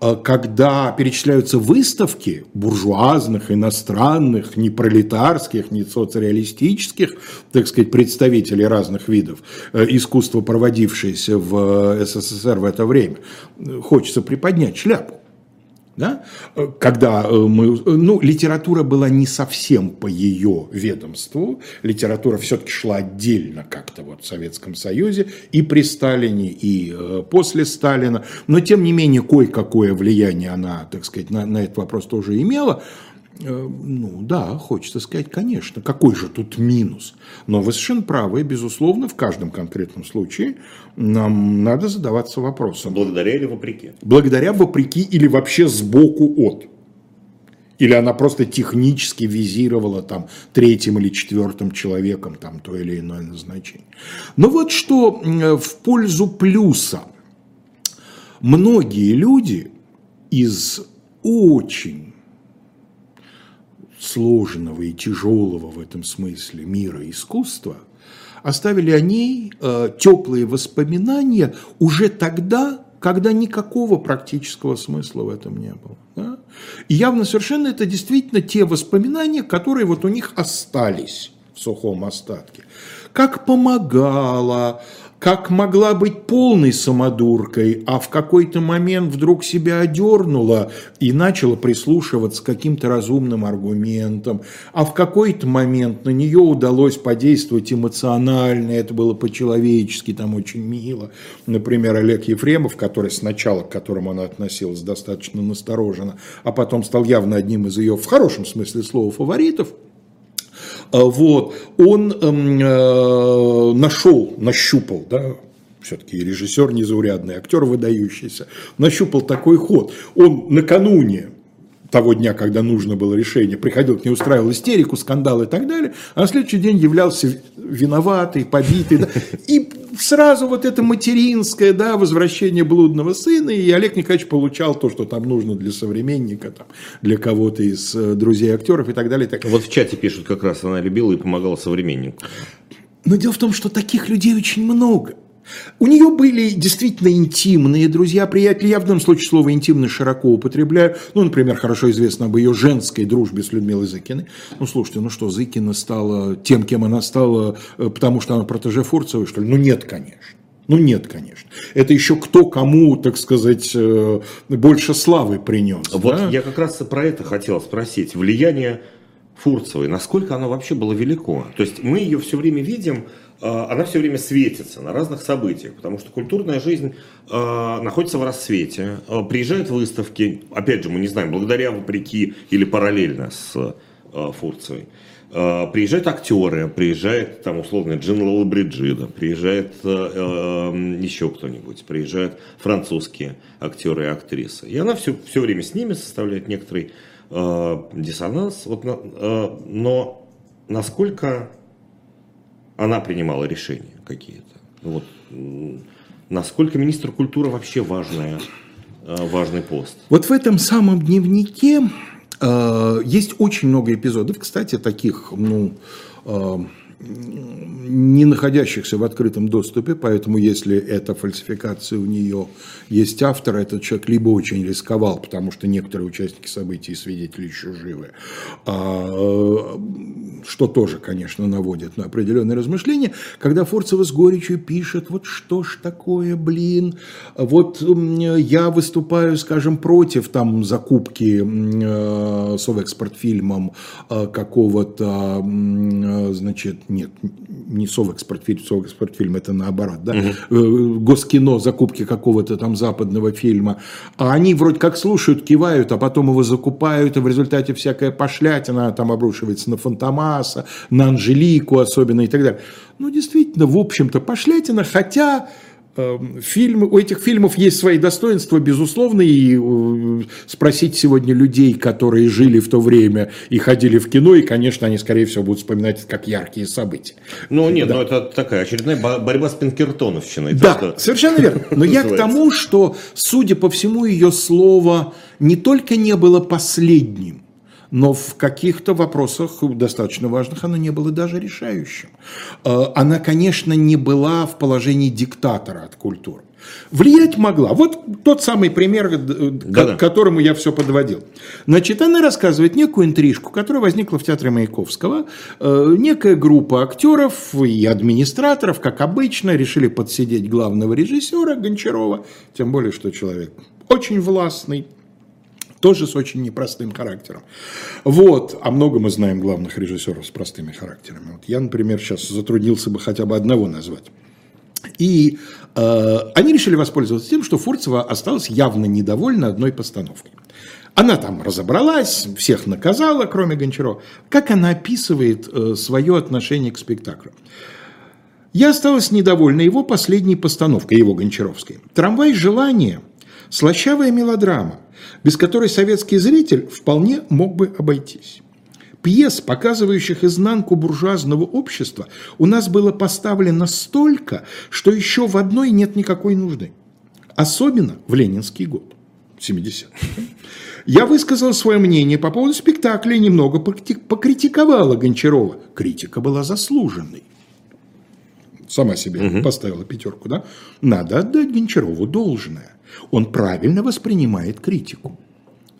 А когда перечисляются выставки буржуазных, иностранных, не пролетарских, не социалистических, так сказать, представителей разных видов э, искусства, проводившиеся в СССР в это время, хочется приподнять шляпу да, когда э, мы, ну, литература была не совсем по ее ведомству, литература все-таки шла отдельно как-то вот в Советском Союзе и при Сталине, и э, после Сталина, но тем не менее кое-какое влияние она, так сказать, на, на этот вопрос тоже имела. Э, ну да, хочется сказать, конечно, какой же тут минус. Но вы совершенно правы, безусловно, в каждом конкретном случае нам надо задаваться вопросом. Благодаря или вопреки? Благодаря, вопреки или вообще сбоку от. Или она просто технически визировала там третьим или четвертым человеком там то или иное назначение. Но вот что в пользу плюса. Многие люди из очень сложного и тяжелого в этом смысле мира искусства, оставили о ней э, теплые воспоминания уже тогда, когда никакого практического смысла в этом не было. Да? И явно совершенно это действительно те воспоминания, которые вот у них остались в сухом остатке. Как помогала, как могла быть полной самодуркой, а в какой-то момент вдруг себя одернула и начала прислушиваться к каким-то разумным аргументам, а в какой-то момент на нее удалось подействовать эмоционально, это было по-человечески, там очень мило. Например, Олег Ефремов, который сначала, к которому она относилась достаточно настороженно, а потом стал явно одним из ее, в хорошем смысле слова, фаворитов – вот, он эм, э, нашел, нащупал, да, все-таки режиссер незаурядный, актер выдающийся, нащупал такой ход. Он накануне того дня, когда нужно было решение, приходил к ней, устраивал истерику, скандал и так далее, а на следующий день являлся виноватый, побитый. Да, и сразу вот это материнское да, возвращение блудного сына, и Олег Николаевич получал то, что там нужно для современника, там, для кого-то из э, друзей актеров и так далее. И так. Вот в чате пишут, как раз она любила и помогала современнику. Но дело в том, что таких людей очень много. У нее были действительно интимные друзья, приятели. Я в данном случае слово «интимный» широко употребляю. Ну, например, хорошо известно об ее женской дружбе с Людмилой Зыкиной. Ну, слушайте, ну что, Зыкина стала тем, кем она стала, э, потому что она протеже Фурцевой, что ли? Ну, нет, конечно. Ну, нет, конечно. Это еще кто кому, так сказать, э, больше славы принес. Вот да? я как раз про это хотел спросить. Влияние Фурцевой, насколько оно вообще было велико? То есть мы ее все время видим она все время светится на разных событиях, потому что культурная жизнь э, находится в рассвете, э, приезжают выставки, опять же, мы не знаем, благодаря, вопреки или параллельно с Фурцевой. Приезжают актеры, приезжает там условно Джин Бриджида, приезжает э, э, еще кто-нибудь, приезжают французские актеры и актрисы. И она все, все время с ними составляет некоторый диссонанс. Вот, но насколько она принимала решения какие-то. Вот. Насколько министр культуры вообще важная, э, важный пост? Вот в этом самом дневнике э, есть очень много эпизодов, кстати, таких, ну, э, не находящихся в открытом доступе, поэтому если это фальсификация у нее есть автор, этот человек либо очень рисковал, потому что некоторые участники событий и свидетели еще живы, а, что тоже, конечно, наводит на определенные размышления, когда Форцева с горечью пишет, вот что ж такое, блин, вот я выступаю, скажем, против там закупки э, совэкспортфильмом э, какого-то, значит, нет, не совэкспортфильм, совэкспортфильм это наоборот, да, угу. Госкино, закупки какого-то там западного фильма, а они вроде как слушают, кивают, а потом его закупают, и в результате всякая пошлятина там обрушивается на Фантомаса, на Анжелику особенно и так далее. Ну, действительно, в общем-то, пошлятина, хотя фильмы, у этих фильмов есть свои достоинства, безусловно, и э, спросить сегодня людей, которые жили в то время и ходили в кино, и, конечно, они, скорее всего, будут вспоминать это как яркие события. Ну, нет, да. ну это такая очередная борьба с Пинкертоновщиной. Да, то, что... совершенно верно. Но я к тому, что, судя по всему, ее слово не только не было последним, но в каких-то вопросах достаточно важных она не была даже решающим. Э, она, конечно, не была в положении диктатора от культуры. Влиять могла. Вот тот самый пример, э, к которому я все подводил. Значит, она рассказывает некую интрижку, которая возникла в театре Маяковского. Э, некая группа актеров и администраторов, как обычно, решили подсидеть главного режиссера Гончарова, тем более, что человек очень властный, тоже с очень непростым характером. Вот, а много мы знаем главных режиссеров с простыми характерами. Вот я, например, сейчас затруднился бы хотя бы одного назвать. И э, они решили воспользоваться тем, что Фурцева осталась явно недовольна одной постановкой. Она там разобралась, всех наказала, кроме Гончарова. Как она описывает э, свое отношение к спектаклю? Я осталась недовольна его последней постановкой, его Гончаровской. «Трамвай желания» – слащавая мелодрама, без которой советский зритель вполне мог бы обойтись. Пьес, показывающих изнанку буржуазного общества, у нас было поставлено столько, что еще в одной нет никакой нужды. Особенно в ленинский год, 70 Я высказал свое мнение по поводу спектакля и немного покритиковала Гончарова. Критика была заслуженной. Сама себе угу. поставила пятерку, да? Надо отдать Гончарову должное. Он правильно воспринимает критику.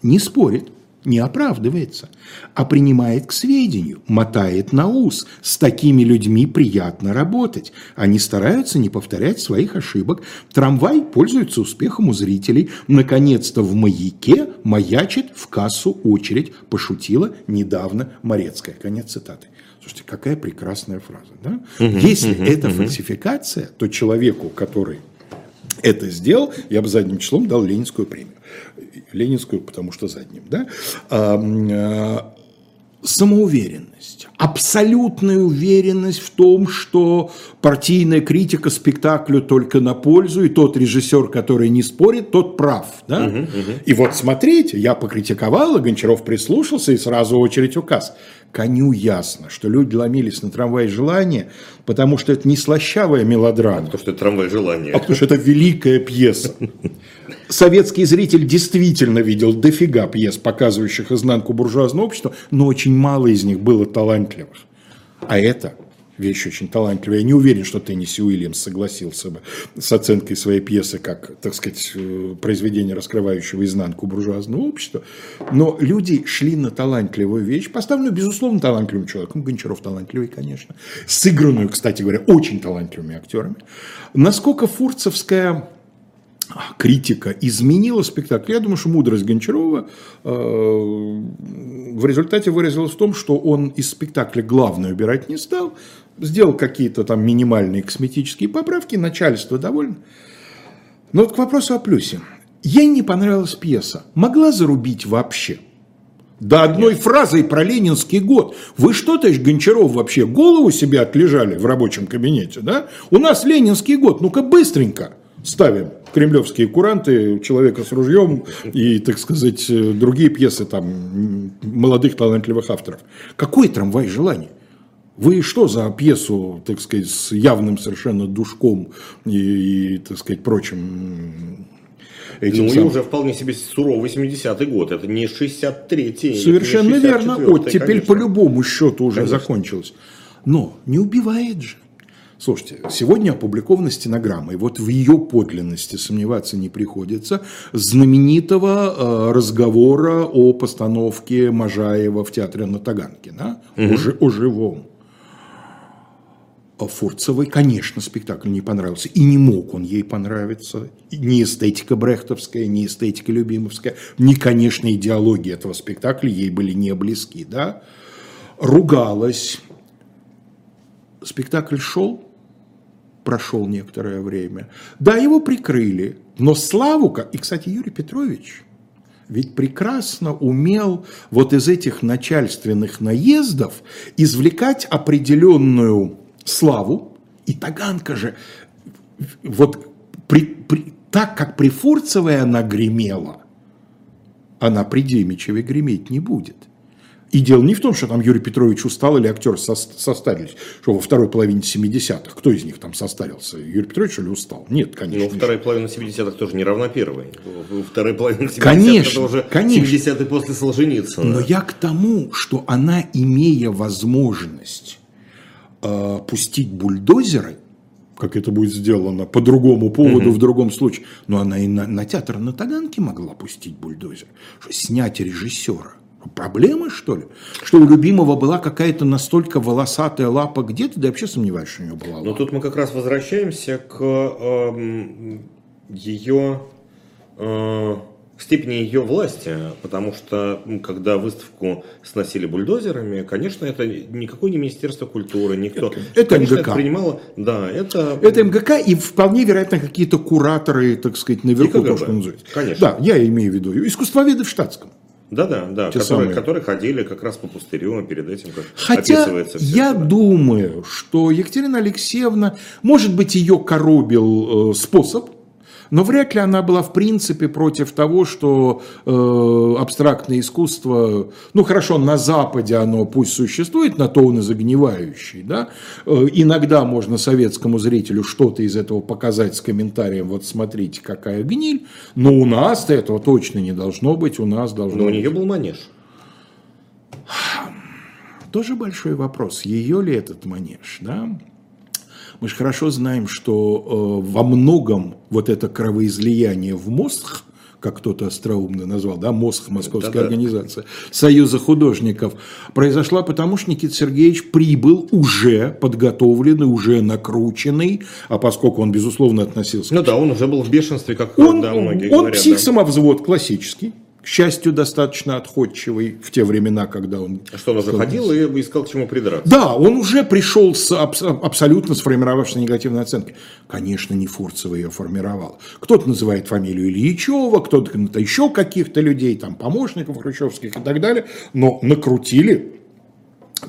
Не спорит, не оправдывается, а принимает к сведению, мотает на ус. С такими людьми приятно работать. Они стараются не повторять своих ошибок. Трамвай пользуется успехом у зрителей. Наконец-то в маяке маячит в кассу очередь, пошутила недавно Морецкая. Конец цитаты. Слушайте, какая прекрасная фраза. Да? Угу, Если угу, это угу. фальсификация, то человеку, который это сделал, я бы задним числом дал Ленинскую премию. Ленинскую, потому что задним. Да? А, самоуверенность, абсолютная уверенность в том, что партийная критика спектаклю только на пользу, и тот режиссер, который не спорит, тот прав. Да? Угу, угу. И вот смотрите, я покритиковал, и Гончаров прислушался, и сразу очередь указ. Коню ясно, что люди ломились на трамвай желания, потому что это не слащавая мелодрама. А потому что это трамвай желания. А потому что это великая пьеса. Советский зритель действительно видел дофига пьес, показывающих изнанку буржуазного общества, но очень мало из них было талантливых. А это вещь очень талантливая. Я не уверен, что Тенниси Уильямс согласился бы с оценкой своей пьесы как, так сказать, э, произведение, раскрывающего изнанку буржуазного общества. Но люди шли на талантливую вещь, поставленную, безусловно, талантливым человеком. Гончаров талантливый, конечно. Сыгранную, кстати говоря, очень талантливыми актерами. Насколько фурцевская критика изменила спектакль. Я думаю, что мудрость Гончарова э, в результате выразилась в том, что он из спектакля главное убирать не стал, сделал какие-то там минимальные косметические поправки, начальство довольно. Но вот к вопросу о плюсе. Ей не понравилась пьеса. Могла зарубить вообще? Да одной Нет. фразой про ленинский год. Вы что, товарищ Гончаров, вообще голову себе отлежали в рабочем кабинете, да? У нас ленинский год, ну-ка быстренько ставим кремлевские куранты, человека с ружьем и, так сказать, другие пьесы там молодых талантливых авторов. Какой трамвай желаний? Вы что за пьесу, так сказать, с явным совершенно душком и, и так сказать, прочим Этим ну, самым... и уже вполне себе суровый 70-й год, это не 63-й. Совершенно верно, оттепель по любому счету уже конечно. закончилась. Но не убивает же. Слушайте, сегодня опубликована стенограмма, и вот в ее подлинности сомневаться не приходится, знаменитого э, разговора о постановке Можаева в театре на Таганке, да? угу. о, о живом. А Фурцевой, конечно, спектакль не понравился. И не мог он ей понравиться. Ни эстетика брехтовская, ни эстетика любимовская, ни, конечно, идеология этого спектакля ей были не близки. Да? Ругалась. Спектакль шел, прошел некоторое время. Да, его прикрыли, но славу, и, кстати, Юрий Петрович ведь прекрасно умел вот из этих начальственных наездов извлекать определенную славу, и Таганка же, вот при, при, так как при Фурцевой она гремела, она при Демичеве греметь не будет. И дело не в том, что там Юрий Петрович устал или актеры состарились, что во второй половине 70-х, кто из них там состарился? Юрий Петрович или устал? Нет, конечно. Ну, вторая половина 70-х тоже не равна первой. Вторая половина 70-х конечно, это уже конечно. 70-й после Солженицына. Но я к тому, что она, имея возможность э, пустить бульдозеры, как это будет сделано по другому поводу угу. в другом случае, но она и на, на театр на Таганке могла пустить бульдозер, снять режиссера Проблемы, что ли? Что у любимого была какая-то настолько волосатая лапа где-то, да я вообще сомневаюсь, что у него была лапа. Но тут мы как раз возвращаемся к э, ее э, степени ее власти, потому что когда выставку сносили бульдозерами, конечно, это никакое не Министерство культуры, никто. Это, это конечно, МГК. Это принимало, да, это... Это МГК и вполне вероятно какие-то кураторы, так сказать, наверху, то, что называется. Конечно. Да, я имею в виду искусствоведы в штатском. Да, да, да, Те которые, самые. которые ходили как раз по пустырю перед этим, как Хотя описывается все я это, да. думаю, что Екатерина Алексеевна, может быть, ее коробил э, способ, но вряд ли она была в принципе против того, что э, абстрактное искусство, ну хорошо, на Западе оно пусть существует, на то он и загнивающий, да, э, иногда можно советскому зрителю что-то из этого показать с комментарием, вот смотрите, какая гниль, но у нас-то этого точно не должно быть, у нас должно Но быть. у нее был манеж. Тоже большой вопрос, ее ли этот манеж, да? Мы же хорошо знаем, что э, во многом вот это кровоизлияние в мозг, как кто-то остроумно назвал, да, мозг Московская да, организация, Союза художников, произошла потому, что Никита Сергеевич прибыл уже подготовленный, уже накрученный, а поскольку он, безусловно, относился... Ну да, он уже был в бешенстве, как он, да, многие он говорят. Он псих-самовзвод да. классический, к счастью, достаточно отходчивый в те времена, когда он... А что, он уже ходил и искал к чему придраться? Да, он уже пришел с аб- абсолютно сформировавшей негативной оценкой. Конечно, не Фурцева ее формировал. Кто-то называет фамилию Ильичева, кто-то еще каких-то людей, там, помощников хрущевских и так далее, но накрутили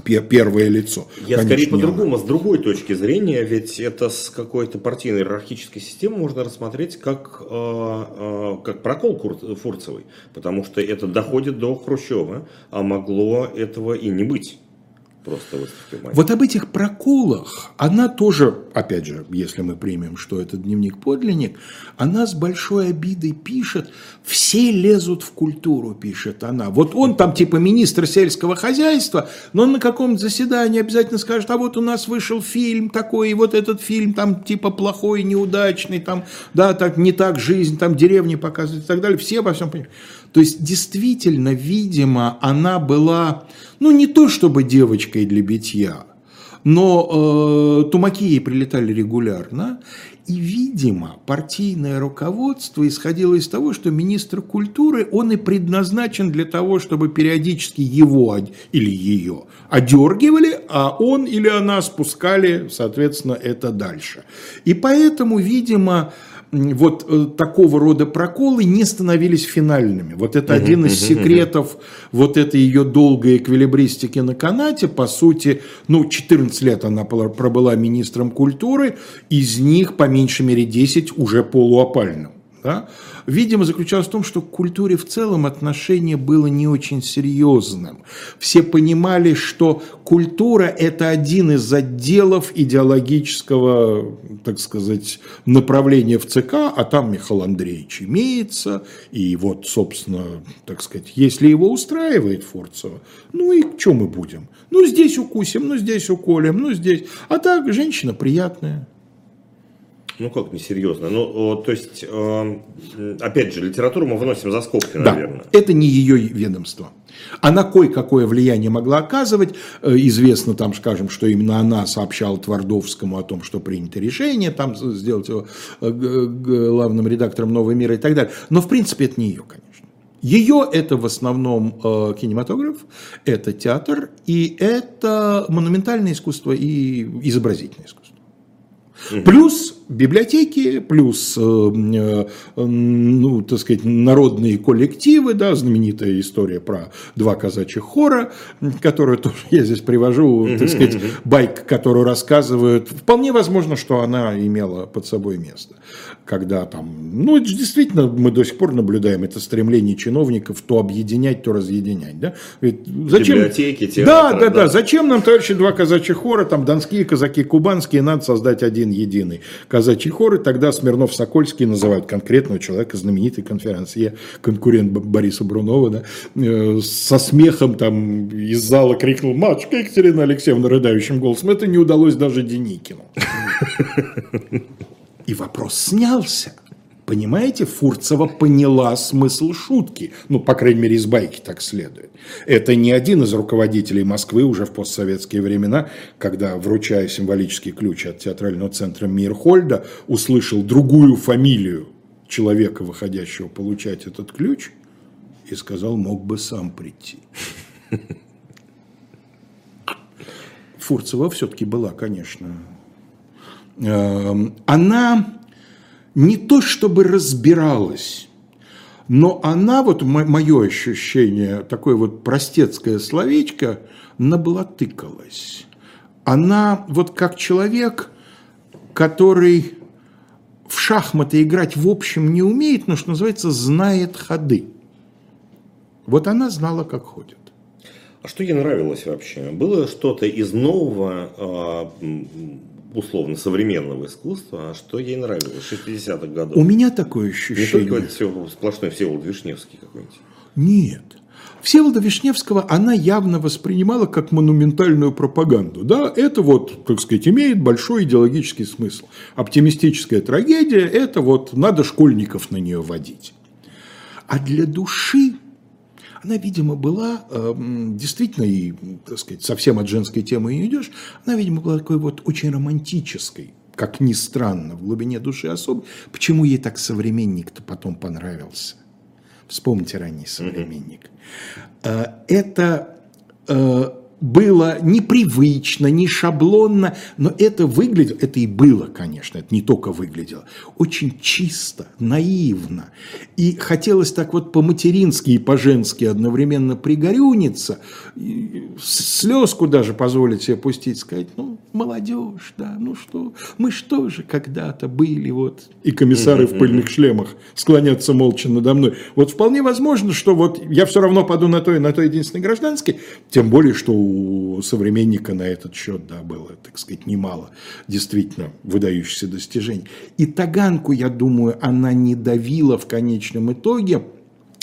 первое лицо. Я Конечно, скорее по-другому, с другой точки зрения, ведь это с какой-то партийной иерархической системы можно рассмотреть как, э, э, как прокол Фурцевой, потому что это доходит до Хрущева, а могло этого и не быть. Просто выставки Вот об этих проколах она тоже опять же, если мы примем, что это дневник-подлинник, она с большой обидой пишет, все лезут в культуру, пишет она. Вот он там типа министр сельского хозяйства, но он на каком-то заседании обязательно скажет, а вот у нас вышел фильм такой, и вот этот фильм там типа плохой, неудачный, там, да, так не так жизнь, там деревни показывают и так далее. Все обо всем понимают. То есть, действительно, видимо, она была, ну, не то чтобы девочкой для битья, но э, тумаки ей прилетали регулярно. И, видимо, партийное руководство исходило из того, что министр культуры, он и предназначен для того, чтобы периодически его или ее одергивали, а он или она спускали, соответственно, это дальше. И поэтому, видимо, вот э, такого рода проколы не становились финальными. Вот это один из секретов вот этой ее долгой эквилибристики на канате. По сути, ну, 14 лет она пробыла министром культуры, из них по меньшей мере 10 уже полуопальным. Да? видимо, заключалось в том, что к культуре в целом отношение было не очень серьезным. Все понимали, что культура – это один из отделов идеологического, так сказать, направления в ЦК, а там Михаил Андреевич имеется, и вот, собственно, так сказать, если его устраивает Фурцева, ну и что мы будем? Ну, здесь укусим, ну, здесь уколем, ну, здесь. А так, женщина приятная. Ну как несерьезно? Ну, то есть, эм, опять же, литературу мы выносим за скобки, наверное. Да, это не ее ведомство. Она кое-какое влияние могла оказывать. Э, известно там, скажем, что именно она сообщала Твардовскому о том, что принято решение там сделать его э, главным редактором «Нового мира» и так далее. Но, в принципе, это не ее, конечно. Ее это в основном э, кинематограф, это театр и это монументальное искусство и изобразительное искусство. Плюс библиотеки, плюс, э, э, ну, так сказать, народные коллективы, да, знаменитая история про два казачьих хора, которую тоже я здесь привожу, так сказать, байк, которую рассказывают. Вполне возможно, что она имела под собой место когда там, ну, действительно мы до сих пор наблюдаем это стремление чиновников то объединять, то разъединять, да? Ведь зачем? Библиотеки, театры, да, да, да, да, зачем нам, товарищи, два казачьих хора, там, донские казаки, кубанские, надо создать один единый казачий хор, и тогда Смирнов-Сокольский называют конкретного человека знаменитой конференции, конкурент Бориса Брунова, да, э, со смехом там из зала крикнул «Матушка Екатерина Алексеевна» рыдающим голосом, это не удалось даже Деникину. И вопрос снялся. Понимаете, Фурцева поняла смысл шутки. Ну, по крайней мере, из байки так следует. Это не один из руководителей Москвы уже в постсоветские времена, когда, вручая символический ключ от театрального центра Мирхольда, услышал другую фамилию человека, выходящего получать этот ключ, и сказал, мог бы сам прийти. Фурцева все-таки была, конечно, Эм, она не то чтобы разбиралась, но она, вот мое ощущение, такое вот простецкое словечко, наблатыкалась. Она вот как человек, который в шахматы играть в общем не умеет, но, что называется, знает ходы. Вот она знала, как ходит. А что ей нравилось вообще? Было что-то из нового, а, условно современного искусства, а что ей нравилось 60-х годов. У меня такое ощущение. Не только это все сплошной Всеволод Вишневский какой-нибудь. Нет. Всеволода Вишневского она явно воспринимала как монументальную пропаганду. Да, это вот, так сказать, имеет большой идеологический смысл. Оптимистическая трагедия – это вот надо школьников на нее водить. А для души она, видимо, была эм, действительно, и, так сказать, совсем от женской темы не идешь, она, видимо, была такой вот очень романтической, как ни странно, в глубине души особо. Почему ей так современник-то потом понравился? Вспомните ранний современник. Mm-hmm. Это э, было непривычно, не шаблонно, но это выглядело, это и было, конечно, это не только выглядело, очень чисто, наивно. И хотелось так вот по-матерински и по-женски одновременно пригорюниться, слезку даже позволить себе пустить, сказать, ну, молодежь, да, ну что, мы что же когда-то были, вот, и комиссары в пыльных шлемах склонятся молча надо мной. Вот вполне возможно, что вот я все равно паду на то и на то единственное гражданский, тем более, что у у современника на этот счет, да, было, так сказать, немало действительно выдающихся достижений. И Таганку, я думаю, она не давила в конечном итоге,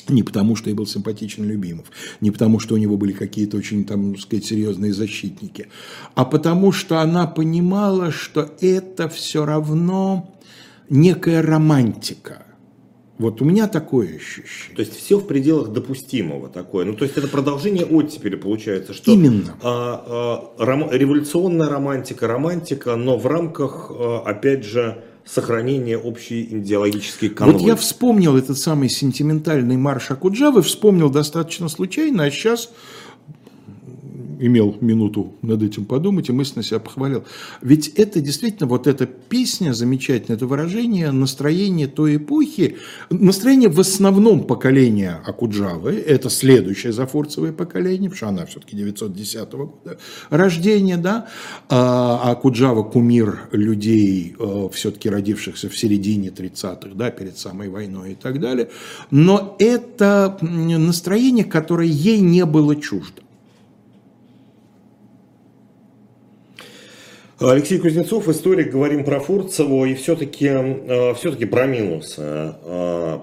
не потому, что я был симпатичен Любимов, не потому, что у него были какие-то очень, там, сказать, серьезные защитники, а потому, что она понимала, что это все равно некая романтика. Вот у меня такое ощущение. То есть все в пределах допустимого такое. Ну, то есть это продолжение оттепели получается, что Именно. А, а, ром, революционная романтика, романтика, но в рамках, а, опять же, сохранения общей идеологической канвы. Вот я вспомнил этот самый сентиментальный марш Акуджавы, вспомнил достаточно случайно, а сейчас имел минуту над этим подумать и мысленно себя похвалил. Ведь это действительно, вот эта песня замечательная, это выражение настроения той эпохи, настроение в основном поколения Акуджавы, это следующее зафорцевое поколение, потому что она все-таки 910 года рождения, да, а Акуджава кумир людей, э, все-таки родившихся в середине 30-х, да, перед самой войной и так далее. Но это настроение, которое ей не было чуждо. Алексей Кузнецов, историк, говорим про Фурцеву и все-таки э, все про минусы. Э,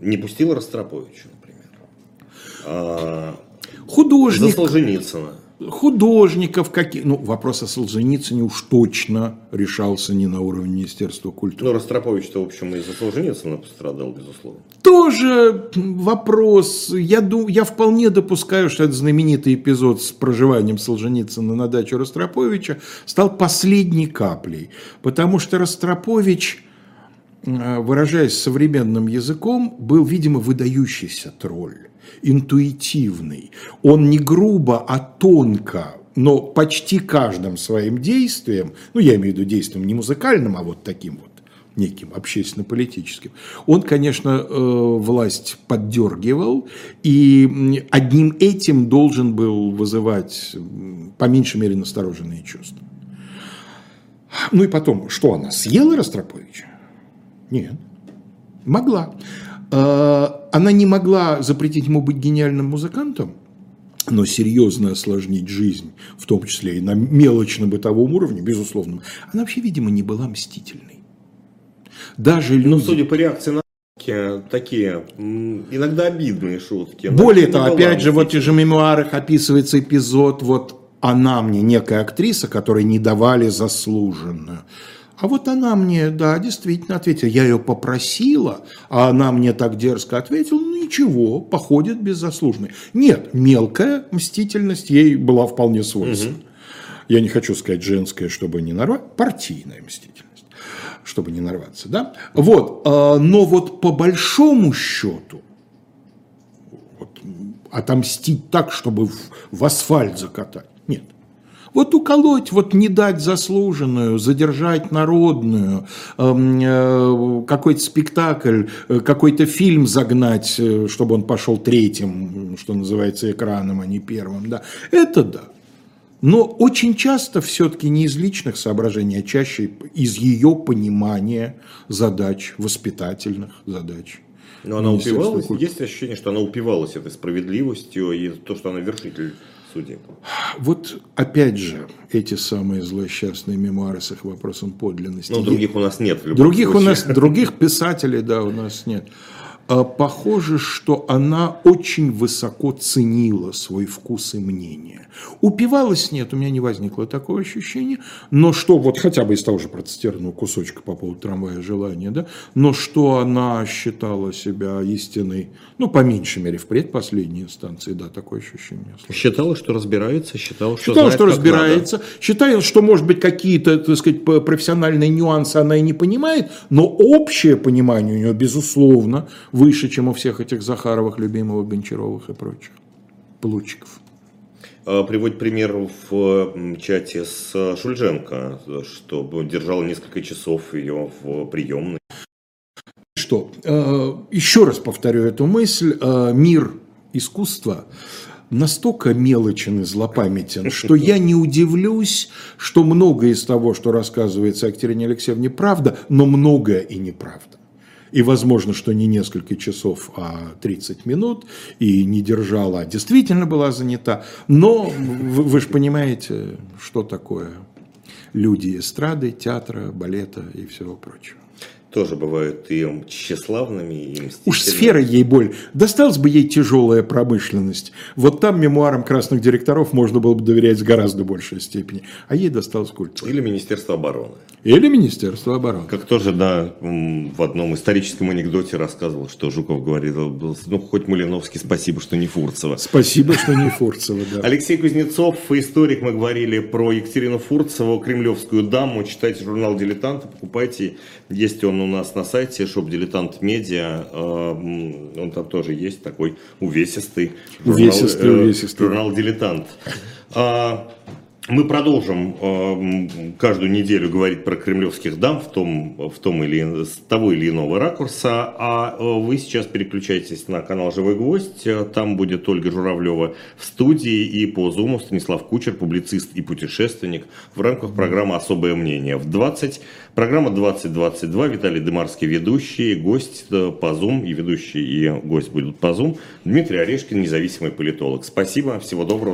не пустил Ростроповича, например. Э, Художник. За Солженицына художников какие. Ну, вопрос о Солженицыне уж точно решался не на уровне Министерства культуры. Ну, Ростропович-то, в общем, из-за Солженицына пострадал, безусловно. Тоже вопрос. Я, думаю, я вполне допускаю, что этот знаменитый эпизод с проживанием Солженицына на даче Ростроповича стал последней каплей. Потому что Ростропович э, выражаясь современным языком, был, видимо, выдающийся тролль интуитивный. Он не грубо, а тонко, но почти каждым своим действием, ну я имею в виду действием не музыкальным, а вот таким вот, неким общественно-политическим. Он, конечно, э, власть поддергивал, и одним этим должен был вызывать, по меньшей мере, настороженные чувства. Ну и потом, что она, съела Ростроповича? Нет, могла. Э, она не могла запретить ему быть гениальным музыкантом, но серьезно осложнить жизнь, в том числе и на мелочно-бытовом уровне, безусловно, она вообще, видимо, не была мстительной. Даже люди... Ну, судя по реакции на такие иногда обидные шутки. Более того, опять же, вот в же мемуарах описывается эпизод, вот она мне, некая актриса, которой не давали заслуженную. А вот она мне, да, действительно ответила. Я ее попросила, а она мне так дерзко ответила, ну ничего, походит беззаслуженной. Нет, мелкая мстительность ей была вполне свойственна. Угу. Я не хочу сказать женская, чтобы не нарвать, партийная мстительность, чтобы не нарваться, да. Вот, а, но вот по большому счету, вот, отомстить так, чтобы в, в асфальт закатать. Вот уколоть, вот не дать заслуженную, задержать народную, эм, э, какой-то спектакль, э, какой-то фильм загнать, э, чтобы он пошел третьим, что называется, экраном, а не первым. Да. Это да. Но очень часто все-таки не из личных соображений, а чаще из ее понимания задач, воспитательных задач. Но она упивалась, есть ощущение, что она упивалась этой справедливостью и то, что она вершитель судеб. Вот опять же, эти самые злосчастные мемуары с их вопросом подлинности. Ну, других у нас нет. других случае. у нас, других писателей, да, у нас нет. А, похоже, что она очень высоко ценила свой вкус и мнение. Упивалась нет, у меня не возникло такого ощущения, но что, вот хотя бы из того же процитированного кусочка по поводу трамвая желания, да, но что она считала себя истиной, ну, по меньшей мере, в предпоследней инстанции, да, такое ощущение. Считала, что разбирается, считала, что Считала, знает, что разбирается, надо. считала, что, может быть, какие-то, так сказать, профессиональные нюансы она и не понимает, но общее понимание у нее, безусловно, выше, чем у всех этих Захаровых, Любимовых, Гончаровых и прочих, Плучиков. А, приводит пример в чате с Шульженко, что держал несколько часов ее в приемной. Что? Э, еще раз повторю эту мысль. Э, мир искусства настолько мелочен и злопамятен, что я не удивлюсь, что многое из того, что рассказывается Екатерине Алексеевне, правда, но многое и неправда. И возможно, что не несколько часов, а 30 минут, и не держала, а действительно была занята. Но вы, вы же понимаете, что такое люди эстрады, театра, балета и всего прочего тоже бывают и тщеславными, и мстительными. Уж сфера ей боль. Досталась бы ей тяжелая промышленность. Вот там мемуарам красных директоров можно было бы доверять в гораздо большей степени. А ей досталась культура. Или Министерство обороны. Или Министерство обороны. Как тоже, да, в одном историческом анекдоте рассказывал, что Жуков говорит, ну, хоть Малиновский, спасибо, что не Фурцева. Спасибо, что не Фурцева, да. Алексей Кузнецов, историк, мы говорили про Екатерину Фурцеву, кремлевскую даму. Читайте журнал «Дилетант», покупайте. Есть он у нас на сайте Shop Дилетант Медиа. Он там тоже есть такой увесистый. Увесистый, журнал, увесистый. Журнал «Дилетант». Мы продолжим э, каждую неделю говорить про кремлевских дам в том, в том или с того или иного ракурса, а э, вы сейчас переключайтесь на канал «Живой гвоздь», там будет Ольга Журавлева в студии и по зуму Станислав Кучер, публицист и путешественник в рамках программы «Особое мнение». В 20, программа 2022, Виталий Дымарский ведущий, гость э, по зум, и ведущий, и гость будут по зум, Дмитрий Орешкин, независимый политолог. Спасибо, всего доброго.